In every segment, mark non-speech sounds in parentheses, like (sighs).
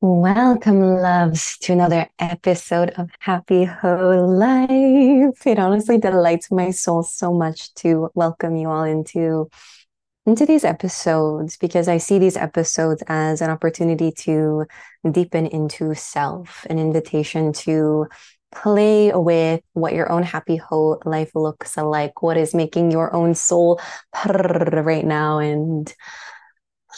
Welcome, loves, to another episode of Happy Hoe Life. It honestly delights my soul so much to welcome you all into into these episodes because I see these episodes as an opportunity to deepen into self, an invitation to play with what your own happy whole life looks like, what is making your own soul right now and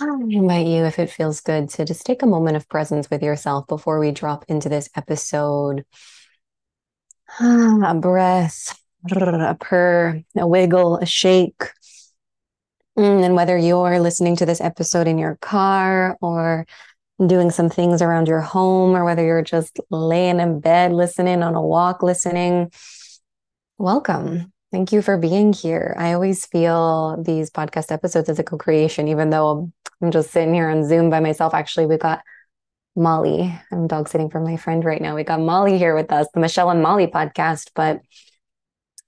I invite you, if it feels good, to just take a moment of presence with yourself before we drop into this episode. A breath, a purr, a wiggle, a shake. Mm, and whether you're listening to this episode in your car or doing some things around your home, or whether you're just laying in bed listening, on a walk listening, welcome. Thank you for being here. I always feel these podcast episodes as a co creation, even though I'm just sitting here on Zoom by myself. Actually, we got Molly. I'm dog sitting for my friend right now. We got Molly here with us, the Michelle and Molly podcast. But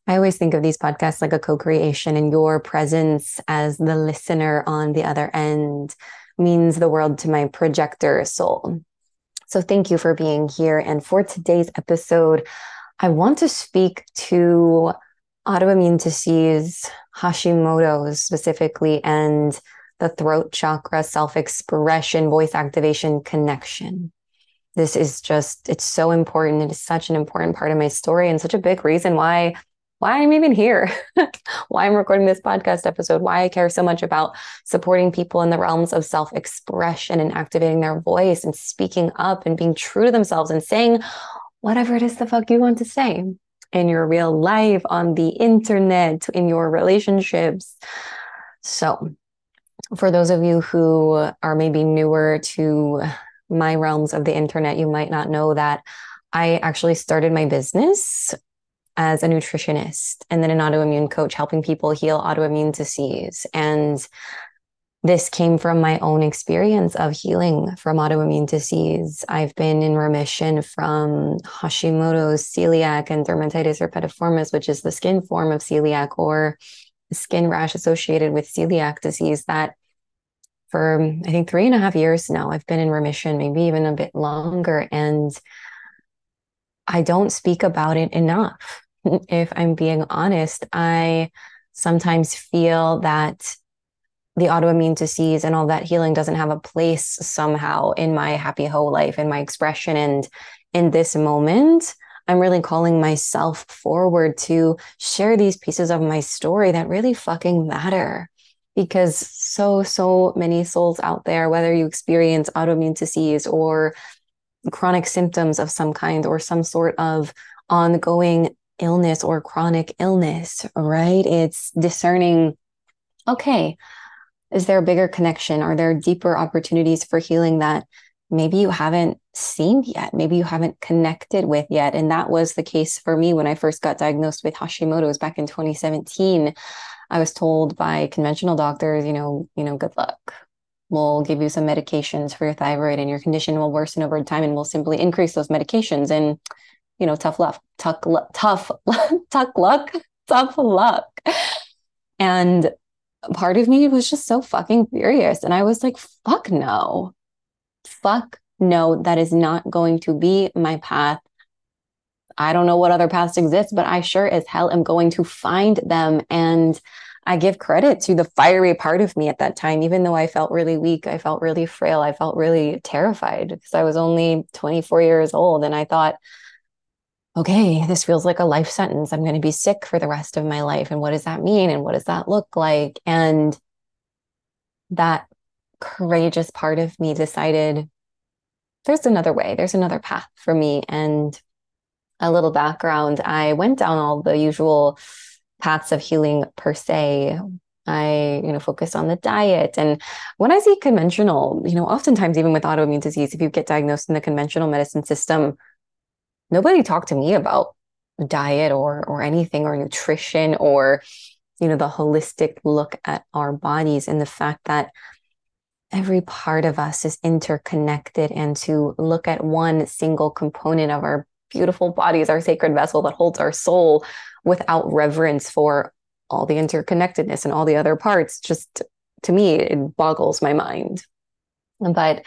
I always think of these podcasts like a co creation, and your presence as the listener on the other end means the world to my projector soul. So thank you for being here. And for today's episode, I want to speak to autoimmune disease, Hashimoto's specifically, and the throat chakra, self expression, voice activation connection. This is just, it's so important. It is such an important part of my story and such a big reason why why I'm even here, (laughs) why I'm recording this podcast episode, why I care so much about supporting people in the realms of self expression and activating their voice and speaking up and being true to themselves and saying whatever it is the fuck you want to say in your real life, on the internet, in your relationships. So, for those of you who are maybe newer to my realms of the internet, you might not know that I actually started my business as a nutritionist and then an autoimmune coach, helping people heal autoimmune disease. And this came from my own experience of healing from autoimmune disease. I've been in remission from Hashimoto's, celiac, and dermatitis herpetiformis, which is the skin form of celiac or skin rash associated with celiac disease that for um, I think three and a half years now. I've been in remission, maybe even a bit longer. And I don't speak about it enough. (laughs) If I'm being honest, I sometimes feel that the autoimmune disease and all that healing doesn't have a place somehow in my happy whole life, in my expression. And in this moment, I'm really calling myself forward to share these pieces of my story that really fucking matter because so, so many souls out there, whether you experience autoimmune disease or chronic symptoms of some kind or some sort of ongoing illness or chronic illness, right? It's discerning, okay, is there a bigger connection? Are there deeper opportunities for healing that maybe you haven't seen yet? Maybe you haven't connected with yet. And that was the case for me when I first got diagnosed with Hashimoto's back in 2017. I was told by conventional doctors, you know, you know, good luck. We'll give you some medications for your thyroid and your condition will worsen over time and we'll simply increase those medications and you know, tough luck, tough, (laughs) tough, tough luck, tough luck. And part of me was just so fucking furious. And I was like, fuck no. Fuck no, that is not going to be my path. I don't know what other paths exist, but I sure as hell am going to find them. And I give credit to the fiery part of me at that time, even though I felt really weak. I felt really frail. I felt really terrified because I was only 24 years old. And I thought, okay, this feels like a life sentence. I'm going to be sick for the rest of my life. And what does that mean? And what does that look like? And that courageous part of me decided there's another way, there's another path for me. And a little background I went down all the usual paths of healing per se. I, you know, focused on the diet. And when I see conventional, you know, oftentimes even with autoimmune disease, if you get diagnosed in the conventional medicine system, nobody talked to me about diet or or anything or nutrition or you know the holistic look at our bodies and the fact that every part of us is interconnected and to look at one single component of our beautiful bodies our sacred vessel that holds our soul without reverence for all the interconnectedness and all the other parts just to me it boggles my mind But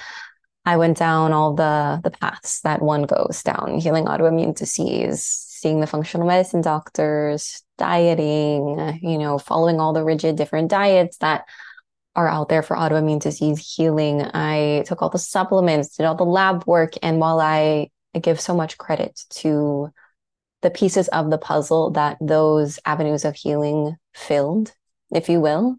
I went down all the the paths that one goes down, healing autoimmune disease, seeing the functional medicine doctors, dieting, you know, following all the rigid different diets that are out there for autoimmune disease healing. I took all the supplements, did all the lab work. And while I, I give so much credit to the pieces of the puzzle that those avenues of healing filled, if you will,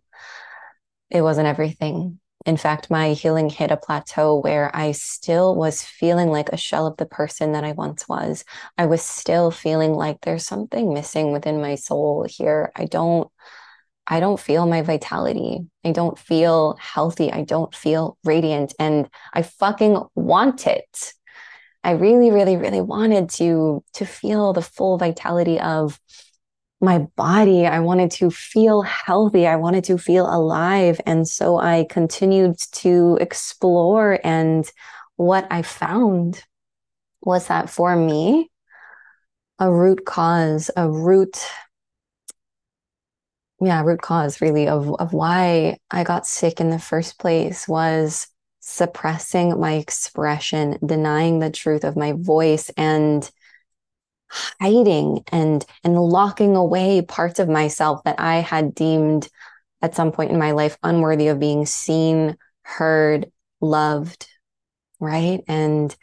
it wasn't everything. In fact, my healing hit a plateau where I still was feeling like a shell of the person that I once was. I was still feeling like there's something missing within my soul here. I don't I don't feel my vitality. I don't feel healthy. I don't feel radiant. And I fucking want it. I really, really, really wanted to, to feel the full vitality of my body. I wanted to feel healthy. I wanted to feel alive. And so I continued to explore. And what I found was that for me, a root cause, a root yeah, root cause really of of why I got sick in the first place was suppressing my expression, denying the truth of my voice and hiding and and locking away parts of myself that I had deemed at some point in my life unworthy of being seen, heard, loved, right? And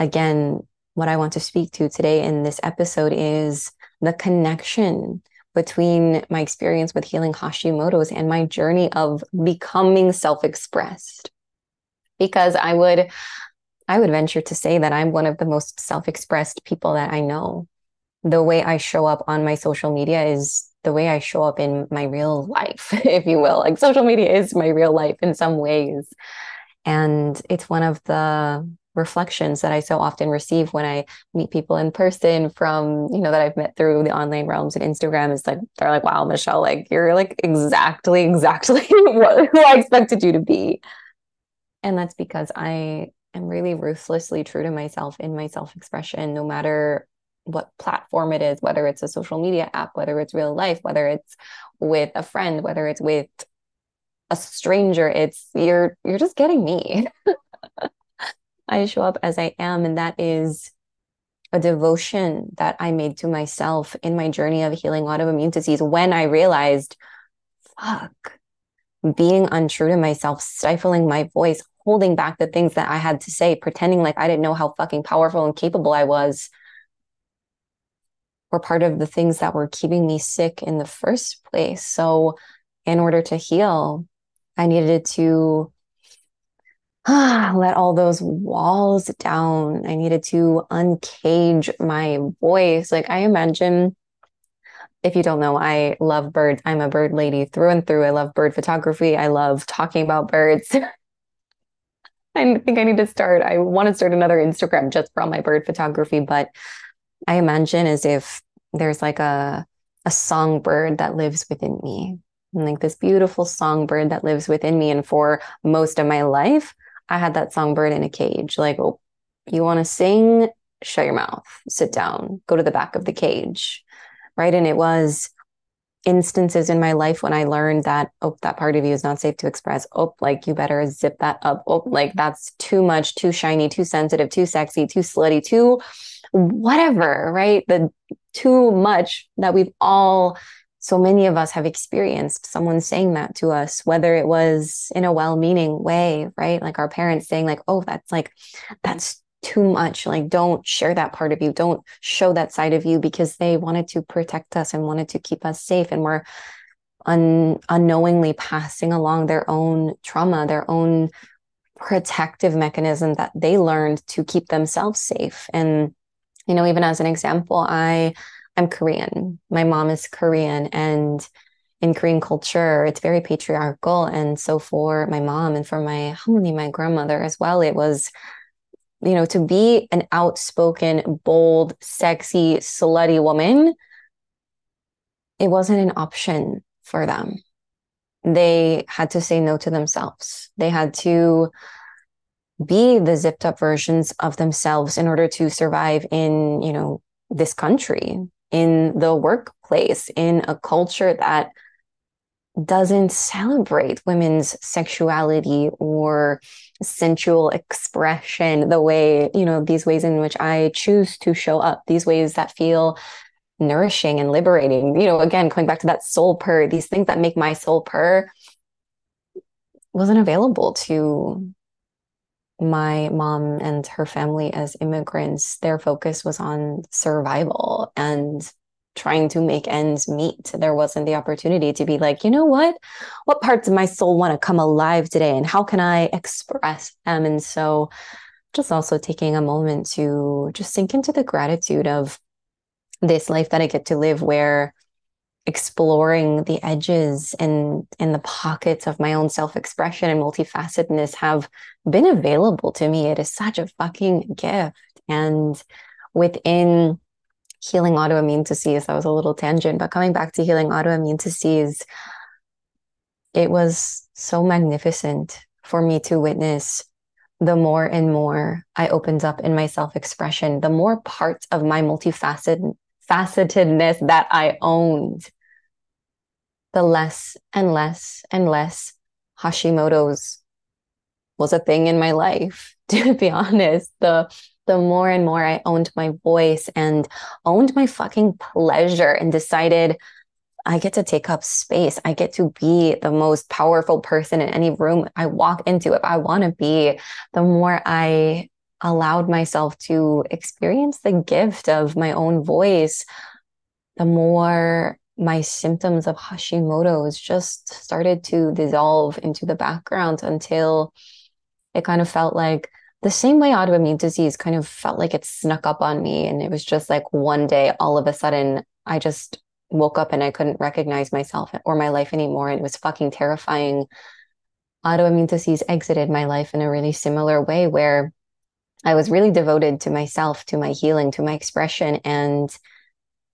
again, what I want to speak to today in this episode is the connection between my experience with healing Hashimoto's and my journey of becoming self-expressed. Because I would I would venture to say that I'm one of the most self-expressed people that I know. The way I show up on my social media is the way I show up in my real life, (laughs) if you will. Like social media is my real life in some ways. And it's one of the reflections that I so often receive when I meet people in person from, you know, that I've met through the online realms and Instagram is like, they're like, wow, Michelle, like you're like exactly, (laughs) exactly what, who I expected you to be. And that's because I am really ruthlessly true to myself in my self expression, no matter what platform it is, whether it's a social media app, whether it's real life, whether it's with a friend, whether it's with a stranger, it's you're you're just getting me. (laughs) I show up as I am. And that is a devotion that I made to myself in my journey of healing autoimmune disease when I realized, fuck, being untrue to myself, stifling my voice, holding back the things that I had to say, pretending like I didn't know how fucking powerful and capable I was, were part of the things that were keeping me sick in the first place. So, in order to heal, I needed to (sighs) let all those walls down. I needed to uncage my voice. Like I imagine, if you don't know, I love birds. I'm a bird lady through and through. I love bird photography. I love talking about birds. (laughs) I think I need to start. I want to start another Instagram just for all my bird photography, but I imagine as if there's like a a songbird that lives within me. And like this beautiful songbird that lives within me. And for most of my life, I had that songbird in a cage. Like, oh, you want to sing? Shut your mouth, sit down, go to the back of the cage. Right. And it was instances in my life when I learned that, oh, that part of you is not safe to express. Oh, like you better zip that up. Oh, like that's too much, too shiny, too sensitive, too sexy, too slutty, too whatever, right? The too much that we've all so many of us have experienced someone saying that to us, whether it was in a well meaning way, right? Like our parents saying, like, oh, that's like, that's too much. Like, don't share that part of you. Don't show that side of you because they wanted to protect us and wanted to keep us safe. And we're un- unknowingly passing along their own trauma, their own protective mechanism that they learned to keep themselves safe. And, you know, even as an example, I, I'm Korean. My mom is Korean and in Korean culture, it's very patriarchal. And so for my mom and for my halmeoni, my grandmother as well, it was, you know, to be an outspoken, bold, sexy, slutty woman, it wasn't an option for them. They had to say no to themselves. They had to be the zipped up versions of themselves in order to survive in, you know, this country in the workplace, in a culture that doesn't celebrate women's sexuality or sensual expression the way, you know, these ways in which I choose to show up, these ways that feel nourishing and liberating. You know, again, coming back to that soul purr, these things that make my soul purr wasn't available to my mom and her family as immigrants. Their focus was on survival and trying to make ends meet. There wasn't the opportunity to be like, you know what? What parts of my soul want to come alive today? And how can I express them? And so, just also taking a moment to just sink into the gratitude of this life that I get to live where exploring the edges and and the pockets of my own self-expression and multifacetedness have been available to me. It is such a fucking gift. And within healing autoimmune disease, that was a little tangent, but coming back to healing autoimmune disease, it was so magnificent for me to witness the more and more I opened up in my self expression, the more parts of my multifaceted facetedness that I owned, the less and less and less Hashimoto's was a thing in my life. (laughs) To be honest, the the more and more I owned my voice and owned my fucking pleasure and decided I get to take up space. I get to be the most powerful person in any room I walk into if I want to be, the more I allowed myself to experience the gift of my own voice, the more my symptoms of Hashimoto's just started to dissolve into the background until it kind of felt like the same way autoimmune disease kind of felt like it snuck up on me. And it was just like one day, all of a sudden, I just woke up and I couldn't recognize myself or my life anymore. And it was fucking terrifying. Autoimmune disease exited my life in a really similar way where I was really devoted to myself, to my healing, to my expression. And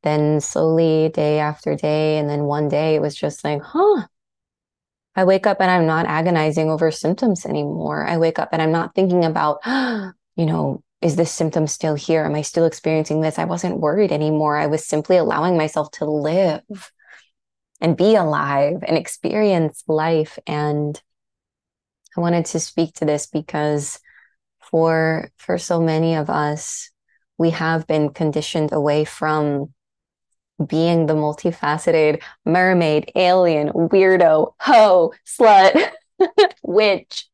then slowly, day after day, and then one day, it was just like, huh. I wake up and I'm not agonizing over symptoms anymore. I wake up and I'm not thinking about, (gasps) you know, is this symptom still here? Am I still experiencing this? I wasn't worried anymore. I was simply allowing myself to live and be alive and experience life. And I wanted to speak to this because for for so many of us we have been conditioned away from being the multifaceted mermaid alien weirdo hoe slut (laughs) witch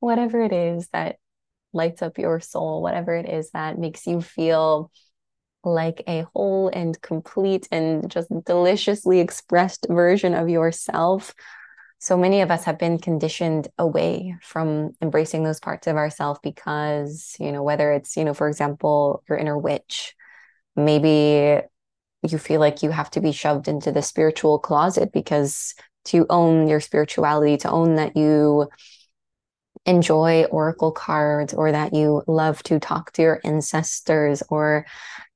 whatever it is that lights up your soul whatever it is that makes you feel like a whole and complete and just deliciously expressed version of yourself. So many of us have been conditioned away from embracing those parts of ourselves because you know whether it's you know for example your inner witch maybe you feel like you have to be shoved into the spiritual closet because to own your spirituality to own that you enjoy oracle cards or that you love to talk to your ancestors or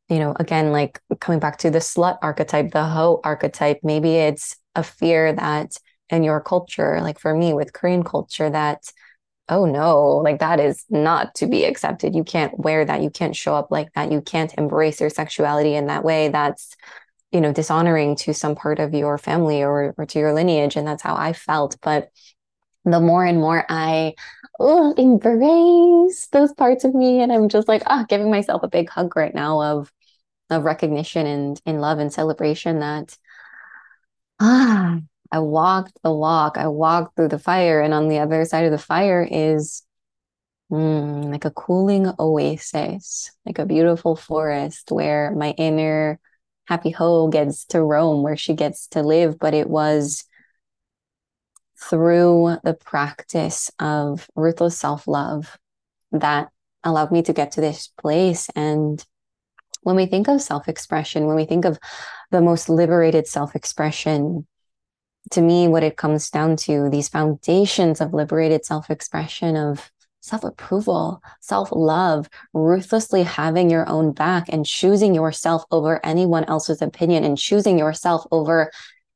you know again like coming back to the slut archetype the hoe archetype maybe it's a fear that in your culture, like for me with Korean culture, that, oh no, like that is not to be accepted. You can't wear that. You can't show up like that. You can't embrace your sexuality in that way. That's, you know, dishonoring to some part of your family or, or to your lineage. And that's how I felt. But the more and more I oh, embrace those parts of me, and I'm just like, ah, oh, giving myself a big hug right now of of recognition and in love and celebration that ah I walked the walk, I walked through the fire, and on the other side of the fire is mm, like a cooling oasis, like a beautiful forest where my inner happy hoe gets to roam, where she gets to live. But it was through the practice of ruthless self love that allowed me to get to this place. And when we think of self expression, when we think of the most liberated self expression, to me, what it comes down to, these foundations of liberated self expression, of self approval, self love, ruthlessly having your own back and choosing yourself over anyone else's opinion and choosing yourself over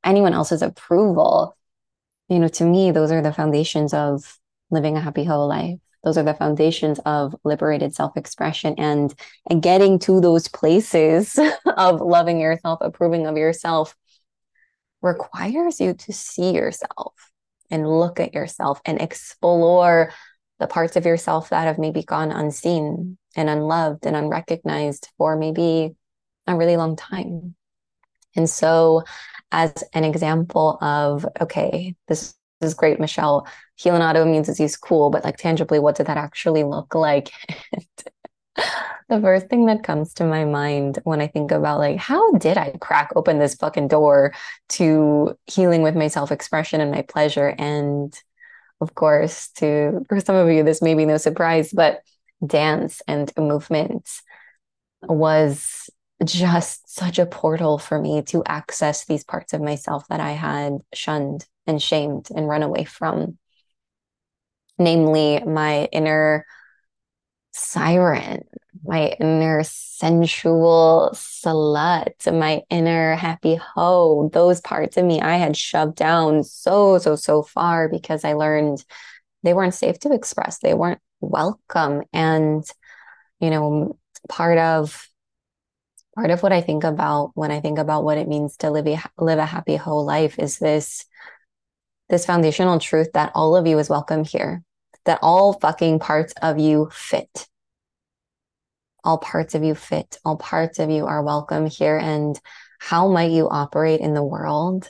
anyone else's approval. You know, to me, those are the foundations of living a happy whole life. Those are the foundations of liberated self expression and, and getting to those places (laughs) of loving yourself, approving of yourself requires you to see yourself and look at yourself and explore the parts of yourself that have maybe gone unseen and unloved and unrecognized for maybe a really long time. And so, as an example of, okay, this is great, Michelle, healing autoimmune disease, cool, but like tangibly, what did that actually look like? (laughs) the first thing that comes to my mind when I think about like, how did I crack open this fucking door to healing with my self expression and my pleasure? And of course, to for some of you, this may be no surprise, but dance and movement was just such a portal for me to access these parts of myself that I had shunned and shamed and run away from. Namely, my inner siren, my inner sensual slut, my inner happy hoe. Those parts of me I had shoved down so, so, so far because I learned they weren't safe to express. They weren't welcome. And, you know, part of part of what I think about when I think about what it means to live a live a happy whole life is this this foundational truth that all of you is welcome here, that all fucking parts of you fit. All parts of you fit. All parts of you are welcome here. And how might you operate in the world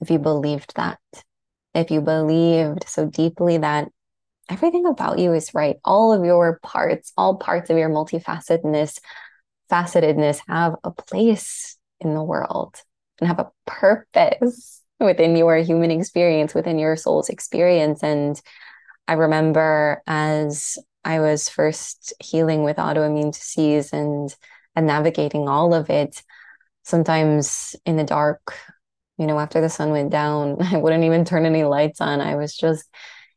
if you believed that? If you believed so deeply that everything about you is right, all of your parts, all parts of your multifacetedness facetedness have a place in the world and have a purpose within your human experience, within your soul's experience. And I remember as I was first healing with autoimmune disease and and navigating all of it, sometimes in the dark, you know, after the sun went down, (laughs) I wouldn't even turn any lights on. I was just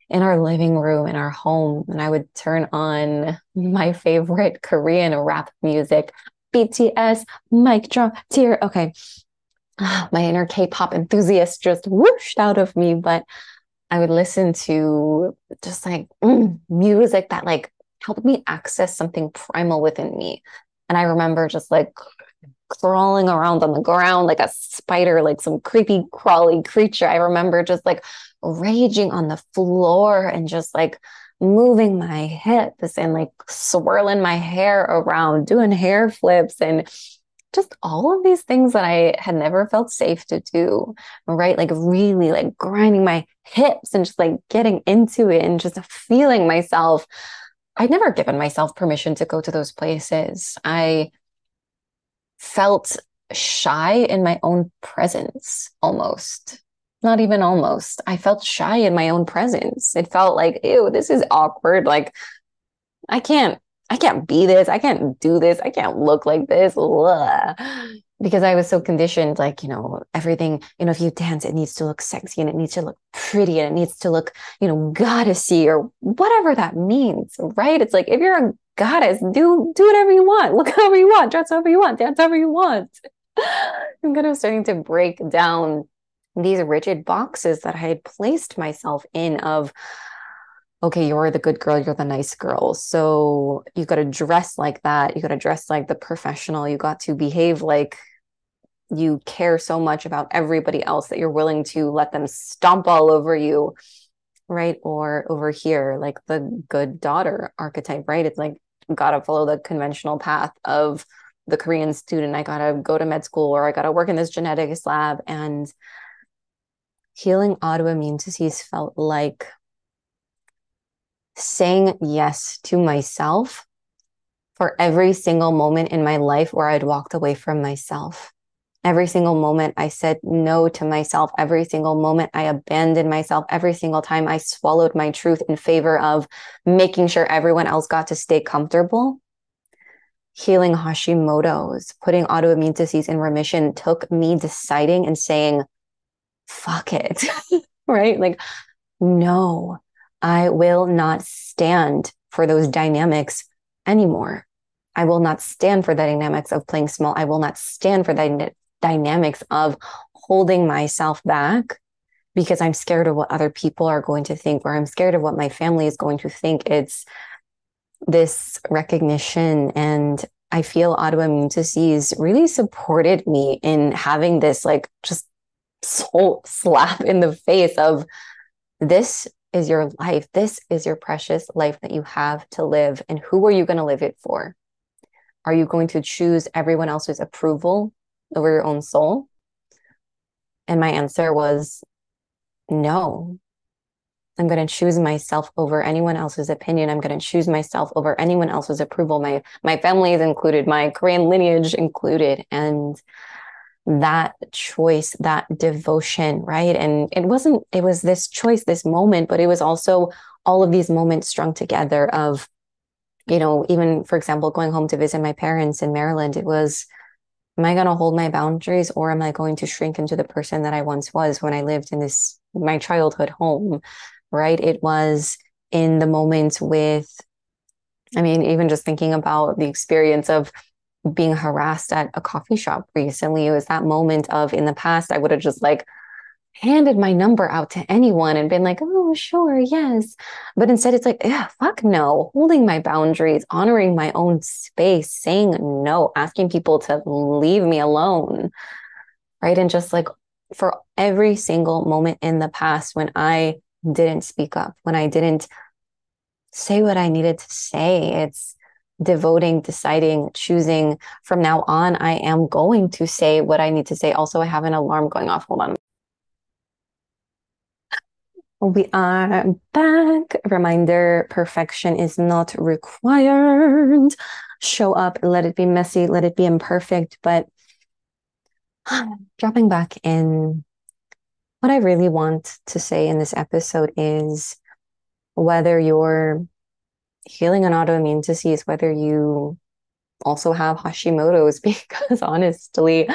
in our living room in our home and I would turn on my favorite Korean rap music, BTS, mic drop, tear. Okay. (sighs) My inner K-pop enthusiast just whooshed out of me, but I would listen to just like mm, music that like helped me access something primal within me. And I remember just like crawling around on the ground like a spider, like some creepy, crawly creature. I remember just like raging on the floor and just like moving my hips and like swirling my hair around, doing hair flips and just all of these things that I had never felt safe to do, right? Like really like grinding my hips and just like getting into it and just feeling myself. I'd never given myself permission to go to those places. I felt shy in my own presence almost not even almost. I felt shy in my own presence. It felt like, ew, this is awkward. Like, I can't, I can't be this. I can't do this. I can't look like this. Ugh. Because I was so conditioned, like, you know, everything, you know, if you dance, it needs to look sexy and it needs to look pretty and it needs to look, you know, goddessy or whatever that means, right? It's like if you're a goddess, do do whatever you want, look (laughs) however you want, dress however you want, dance however you want. (laughs) I'm kind of starting to break down these rigid boxes that I had placed myself in of okay, you're the good girl, you're the nice girl. So you got to dress like that. You got to dress like the professional. You got to behave like you care so much about everybody else that you're willing to let them stomp all over you. Right. Or over here, like the good daughter archetype, right? It's like, got to follow the conventional path of the Korean student. I got to go to med school or I got to work in this genetics lab. And healing autoimmune disease felt like saying yes to myself for every single moment in my life where I'd walked away from myself. Every single moment I said no to myself. Every single moment I abandoned myself. Every single time I swallowed my truth in favor of making sure everyone else got to stay comfortable. Healing Hashimoto's, putting autoimmune disease in remission took me deciding and saying, fuck it, (laughs) right? Like, no, I will not stand for those dynamics anymore. I will not stand for the dynamics of playing small. I will not stand for the dynamics of holding myself back because I'm scared of what other people are going to think, or I'm scared of what my family is going to think. It's this recognition and I feel autoimmune disease really supported me in having this like just soul slap in the face of this is your life. This is your precious life that you have to live. And who are you going to live it for? Are you going to choose everyone else's approval over your own soul? And my answer was no. I'm going to choose myself over anyone else's opinion. I'm going to choose myself over anyone else's approval. My my family is included, my Korean lineage included, and that choice, that devotion, right? And it wasn't. It was this choice, this moment, but it was also all of these moments strung together. Of, you know, even for example, going home to visit my parents in Maryland. It was, am I going to hold my boundaries, or am I going to shrink into the person that I once was when I lived in this my childhood home? right? It was in the moment with, I mean, even just thinking about the experience of being harassed at a coffee shop recently, it was that moment of in the past, I would have just like handed my number out to anyone and been like, oh, sure, yes. But instead, it's like, yeah, fuck no, holding my boundaries, honoring my own space, saying no, asking people to leave me alone. Right. And just like for every single moment in the past when I didn't speak up, when I didn't say what I needed to say. It's devoting, deciding, choosing from now on, I am going to say what I need to say. Also, I have an alarm going off. Hold on. We are back. Reminder perfection is not required. Show up, let it be messy, let it be imperfect. But (sighs) dropping back in what I really want to say in this episode is whether you're healing an autoimmune disease, whether you also have Hashimoto's, (laughs) because honestly,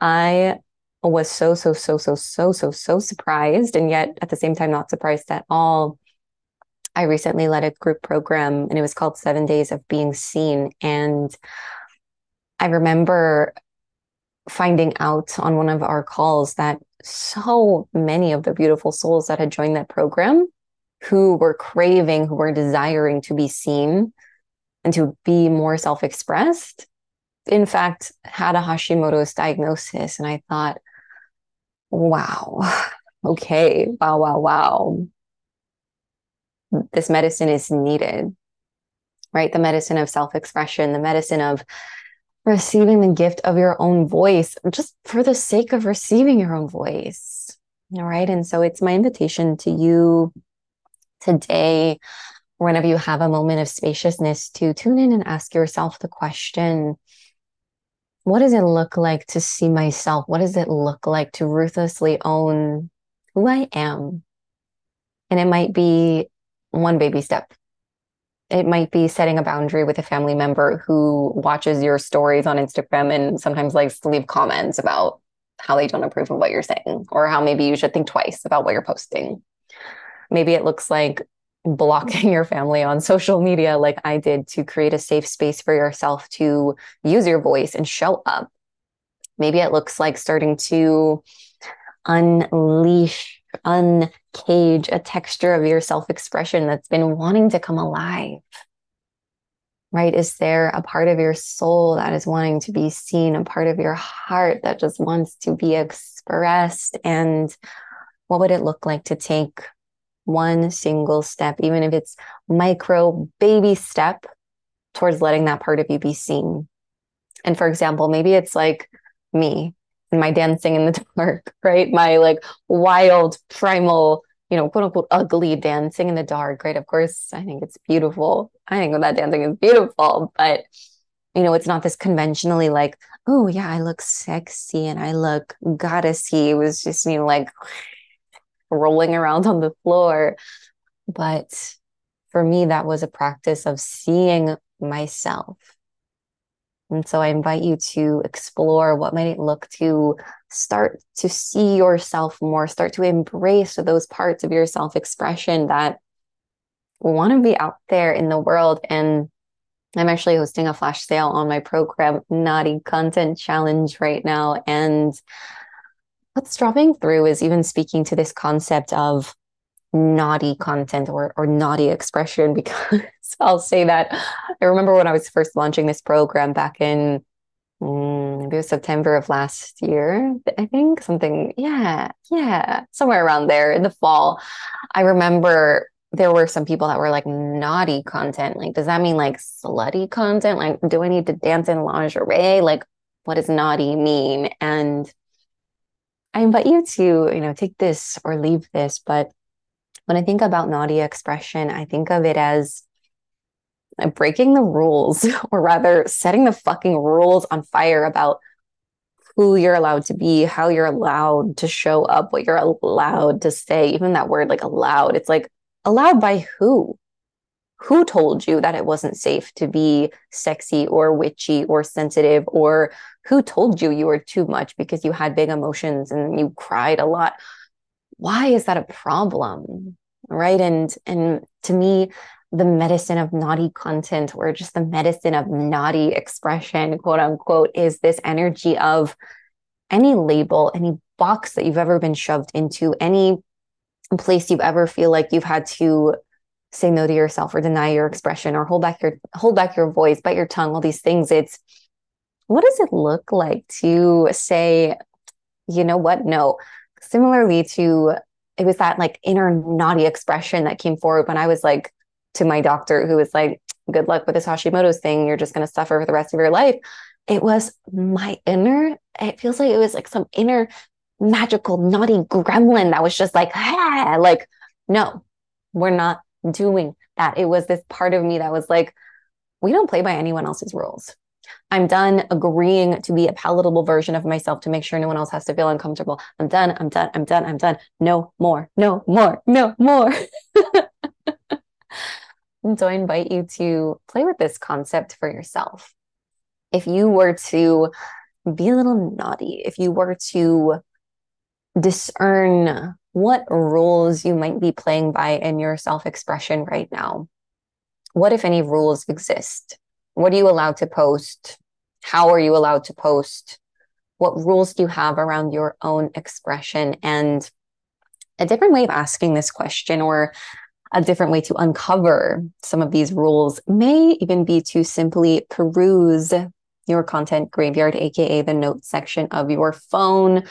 I was so, so, so, so, so, so, so surprised. And yet at the same time, not surprised at all. I recently led a group program and it was called Seven Days of Being Seen. And I remember finding out on one of our calls that so many of the beautiful souls that had joined that program who were craving, who were desiring to be seen and to be more self expressed, in fact, had a Hashimoto's diagnosis. And I thought, wow, (laughs) okay, wow, wow, wow. This medicine is needed, right? The medicine of self expression, the medicine of receiving the gift of your own voice just for the sake of receiving your own voice. All right. And so it's my invitation to you today, whenever you have a moment of spaciousness, to tune in and ask yourself the question what does it look like to see myself? What does it look like to ruthlessly own who I am? And it might be one baby step it might be setting a boundary with a family member who watches your stories on Instagram and sometimes likes to leave comments about how they don't approve of what you're saying or how maybe you should think twice about what you're posting. Maybe it looks like blocking (laughs) your family on social media like I did to create a safe space for yourself to use your voice and show up. Maybe it looks like starting to unleash uncage a texture of your self expression that's been wanting to come alive? Right? Is there a part of your soul that is wanting to be seen, a part of your heart that just wants to be expressed? And what would it look like to take one single step, even if it's micro baby step towards letting that part of you be seen? And for example, maybe it's like me and my dancing in the (laughs) dark, right? My like wild, primal, you know, quote unquote, ugly dancing in the dark, right? Of course, I think it's beautiful. I think that dancing is beautiful, but you know, it's not this conventionally like, oh yeah, I look sexy and I look goddessy. It was just me like rolling around on the floor. But for me, that was a practice of seeing myself and so I invite you to explore what might it look to start to see yourself more, start to embrace those parts of your self expression that want to be out there in the world. And I'm actually hosting a flash sale on my program, Naughty Content Challenge, right now. And what's dropping through is even speaking to this concept of naughty content or, or naughty expression (laughs) because I'll say that I remember when I was first launching this program back in mm, maybe it was September of last year, I think something, yeah, yeah, somewhere around there in the fall. I remember there were some people that were like naughty content. Like, does that mean like slutty content? Like, do I need to dance in lingerie? Like, what does naughty mean? And I invite you to, you know, take this or leave this. But when I think about naughty expression, I think of it as uh, breaking the rules, (laughs) or rather setting the fucking rules on fire about who you're allowed to be, how you're allowed to show up, what you're allowed to say. Even that word, like allowed, it's like allowed by who? Who told you that it wasn't safe to be sexy or witchy or sensitive? Or who told you you were too much because you had big emotions and you cried a lot? Why is that a problem? Right. And and to me, the medicine of naughty content or just the medicine of naughty expression, quote unquote, is this energy of any label, any box that you've ever been shoved into, any place you've ever feel like you've had to say no to yourself or deny your expression or hold back your hold back your voice, bite your tongue, all these things. It's what does it look like to say, you know what? No. Similarly to it was that like inner naughty expression that came forward when I was like to my doctor who was like, good luck with this Hashimoto's thing. You're just going to suffer for the rest of your life. It was my inner, it feels like it was like some inner magical naughty gremlin that was just like, ah, like, no, we're not doing that. It was this part of me that was like, we don't play by anyone else's rules. I'm done agreeing to be a palatable version of myself to make sure no one else has to feel uncomfortable. I'm done. I'm done. I'm done. I'm done. No more. No more. No more. And (laughs) so I invite you to play with this concept for yourself. If you were to be a little naughty, if you were to discern what rules you might be playing by in your self expression right now, what, if any, rules exist? What are you allowed to post? How are you allowed to post? What rules do you have around your own expression? And a different way of asking this question, or a different way to uncover some of these rules may even be to simply peruse your content graveyard, aka the notes section of your phone.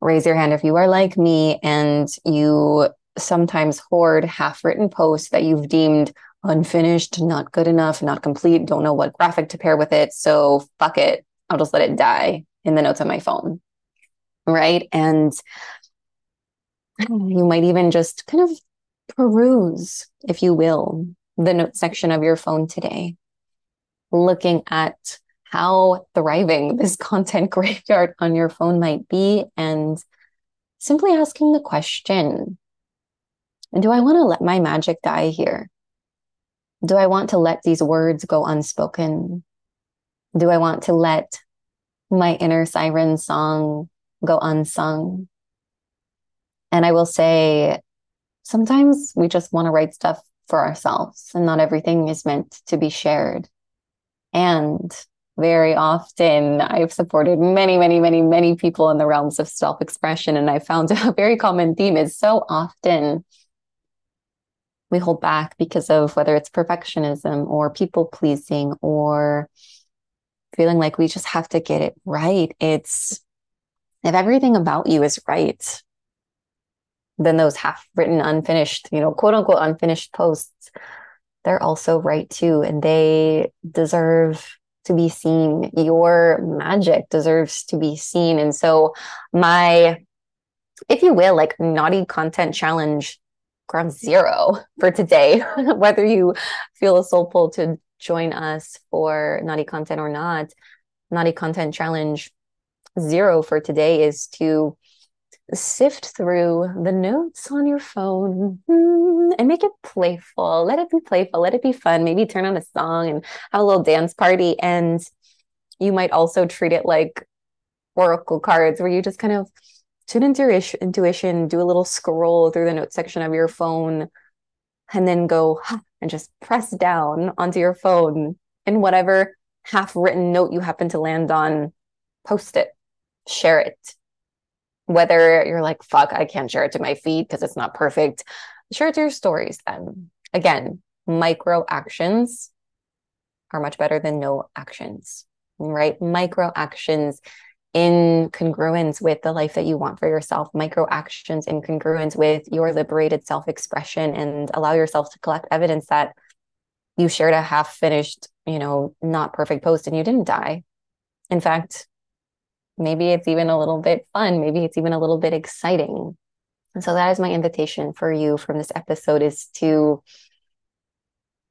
Raise your hand if you are like me and you sometimes hoard half written posts that you've deemed unfinished, not good enough, not complete, don't know what graphic to pair with it. So fuck it. I'll just let it die in the notes on my phone. Right. And you might even just kind of peruse, if you will, the note section of your phone today, looking at how thriving this (laughs) content graveyard on your phone might be, and simply asking the question Do I want to let my magic die here? Do I want to let these words go unspoken? Do I want to let my inner siren song go unsung? And I will say, sometimes we just want to write stuff for ourselves and not everything is meant to be shared. And very often I've supported many, many, many, many people in the realms of self expression. And I found (laughs) a very common theme is so often we hold back because of whether it's perfectionism or people pleasing or feeling like we just have to get it right. It's if everything about you is right, then those half written, unfinished, you know, quote unquote unfinished posts, they're also right too. And they deserve to be seen. Your magic deserves to be seen. And so, my, if you will, like naughty content challenge ground zero for today, (laughs) whether you feel a soul pull to join us for naughty content or not, naughty content challenge zero for today is to sift through the notes on your phone hmm, and make it playful. Let it be playful. Let it be fun. Maybe turn on a song and have a little dance party. And you might also treat it like oracle cards where you just kind of tune into your intuition, do a little scroll through the note section of your phone, and then go and just press down onto your phone in whatever half written note you happen to land on, post it, share it whether you're like, fuck, I can't share it to my feed because it's not perfect, share it to your stories then. Again, micro actions are much better than no actions. right? Micro actions in congruence with the life that you want for yourself, micro actions in congruence with your liberated self expression, and allow yourself to collect evidence that you shared a half finished, you know, not perfect post and you didn't die. In fact, maybe it's even a little bit fun, maybe it's even a little bit exciting. And so that is my invitation for you from this episode is to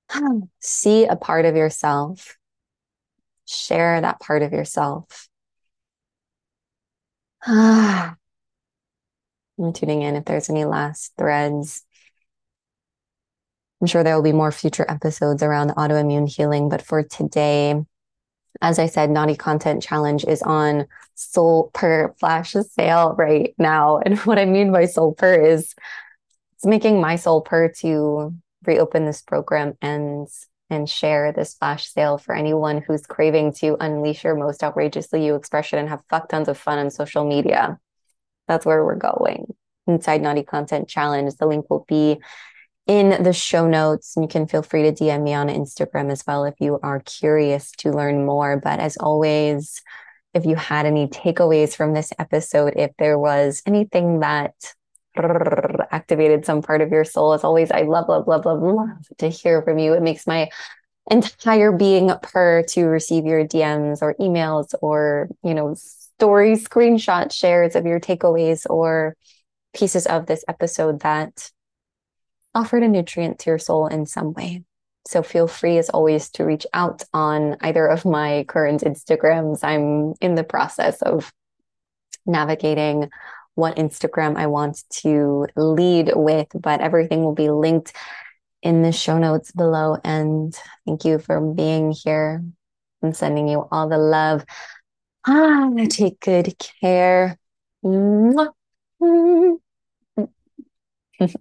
(sighs) see a part of yourself, share that part of yourself. (sighs) I'm tuning in if there's any last threads. I'm sure there will be more future episodes around autoimmune healing, but for today, as I said, Naughty Content Challenge is on Soul Per flash sale right now. (laughs) And what I mean by Soul Per is it's making my Soul Per to reopen this program and and share this flash sale for anyone who's craving to unleash your most outrageously you expression and have fuck tons of fun on social media. That's where we're going. Inside Naughty Content Challenge. The link will be in the show notes. And you can feel free to DM me on Instagram as well if you are curious to learn more. But as always, if you had any takeaways from this episode, if there was anything that activated some part of your soul, as always, I love, love, love, love, love to hear from you. It makes my entire being purr to receive your DMs or emails or, you know, story screenshot shares of your takeaways or pieces of this episode that offered a nutrient to your soul in some way. So feel free as always to reach out on either of my current Instagrams. I'm in the process of navigating what Instagram I want to lead with, but everything will be linked in the show notes below. And thank you for being here. I'm sending you all the love. Ah, take good care. (laughs)